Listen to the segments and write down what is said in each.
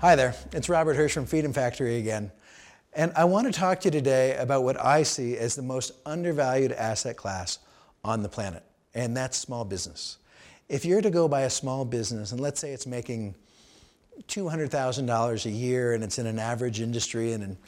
Hi there, it's Robert Hirsch from Freedom Factory again. And I want to talk to you today about what I see as the most undervalued asset class on the planet, and that's small business. If you're to go buy a small business, and let's say it's making $200,000 a year and it's in an average industry and, an,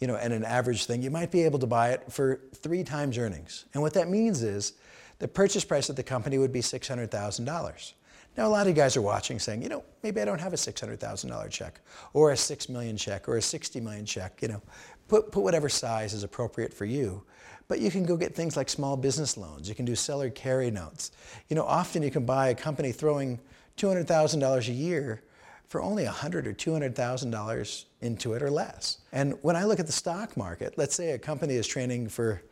you know, and an average thing, you might be able to buy it for three times earnings. And what that means is the purchase price of the company would be $600,000. Now, a lot of you guys are watching saying, you know, maybe I don't have a $600,000 check or a 6 million check or a 60 million check, you know, put, put whatever size is appropriate for you. But you can go get things like small business loans. You can do seller carry notes. You know, often you can buy a company throwing $200,000 a year for only 100 or $200,000 into it or less. And when I look at the stock market, let's say a company is trading for,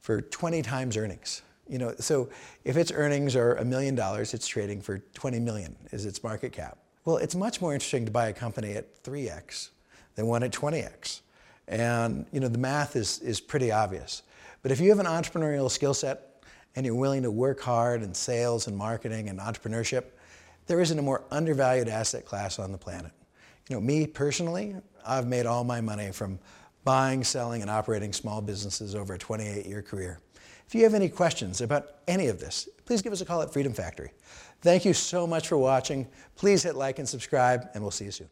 for 20 times earnings. You know, so if its earnings are a million dollars, it's trading for 20 million is its market cap. Well, it's much more interesting to buy a company at 3x than one at 20x. And you know, the math is, is pretty obvious. But if you have an entrepreneurial skill set and you're willing to work hard in sales and marketing and entrepreneurship, there isn't a more undervalued asset class on the planet. You know, me personally, I've made all my money from buying, selling, and operating small businesses over a 28 year career. If you have any questions about any of this, please give us a call at Freedom Factory. Thank you so much for watching. Please hit like and subscribe, and we'll see you soon.